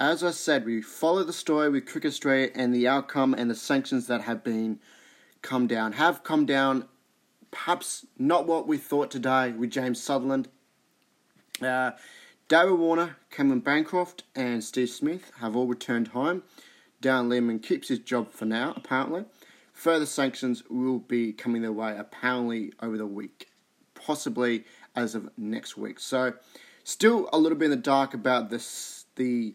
as I said, we follow the story with Cricket Australia and the outcome and the sanctions that have been come down have come down. Perhaps not what we thought today with James Sutherland. Uh, David Warner, Cameron Bancroft, and Steve Smith have all returned home. Darren Lehmann keeps his job for now, apparently. Further sanctions will be coming their way, apparently, over the week, possibly as of next week. So, still a little bit in the dark about this, the,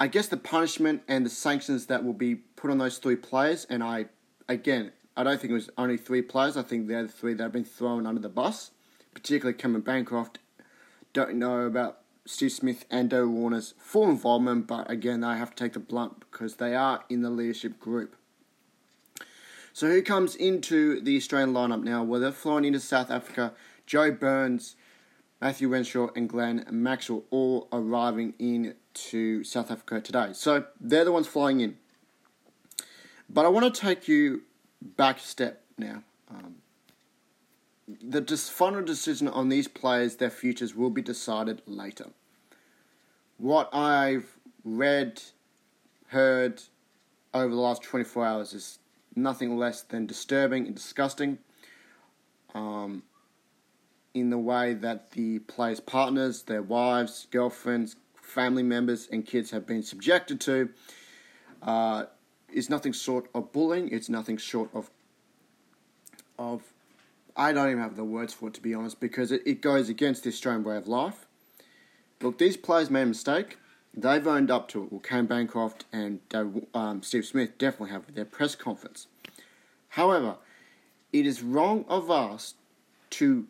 I guess, the punishment and the sanctions that will be put on those three players. And I, again, I don't think it was only three players. I think the three that have been thrown under the bus, particularly Cameron Bancroft. Don't know about Steve Smith and Doe Warner's full involvement, but again, they have to take the blunt because they are in the leadership group. So, who comes into the Australian lineup now? Well, they're flying into South Africa. Joe Burns, Matthew Renshaw, and Glenn Maxwell all arriving in to South Africa today. So, they're the ones flying in. But I want to take you back a step now. Um, the final decision on these players, their futures, will be decided later. What I've read, heard over the last 24 hours is nothing less than disturbing and disgusting um, in the way that the players' partners, their wives, girlfriends, family members, and kids have been subjected to. Uh, is nothing short of bullying. It's nothing short of of I don't even have the words for it to be honest because it, it goes against the Australian way of life. Look, these players made a mistake. They've owned up to it. Well, Cam Bancroft and um, Steve Smith definitely have their press conference. However, it is wrong of us to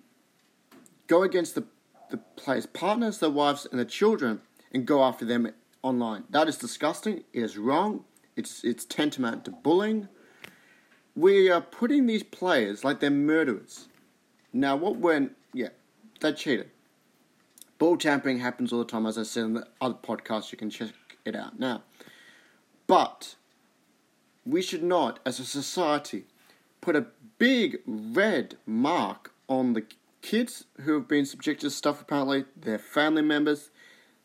go against the, the players' partners, their wives, and their children and go after them online. That is disgusting. It is wrong. It's, it's tantamount to bullying we are putting these players like they're murderers. Now, what when, yeah, they cheated. Ball tampering happens all the time, as I said in the other podcast, you can check it out now. But we should not, as a society, put a big red mark on the kids who have been subjected to stuff, apparently, their family members,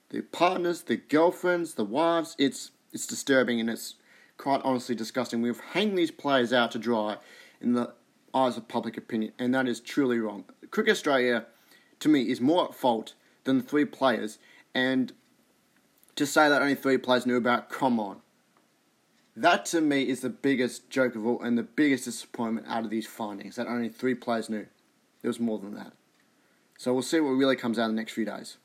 their partners, their girlfriends, the wives. It's, it's disturbing and it's quite honestly disgusting. We've hanged these players out to dry in the eyes of public opinion, and that is truly wrong. Cricket Australia, to me, is more at fault than the three players, and to say that only three players knew about, come on. That to me is the biggest joke of all and the biggest disappointment out of these findings that only three players knew. There was more than that. So we'll see what really comes out in the next few days.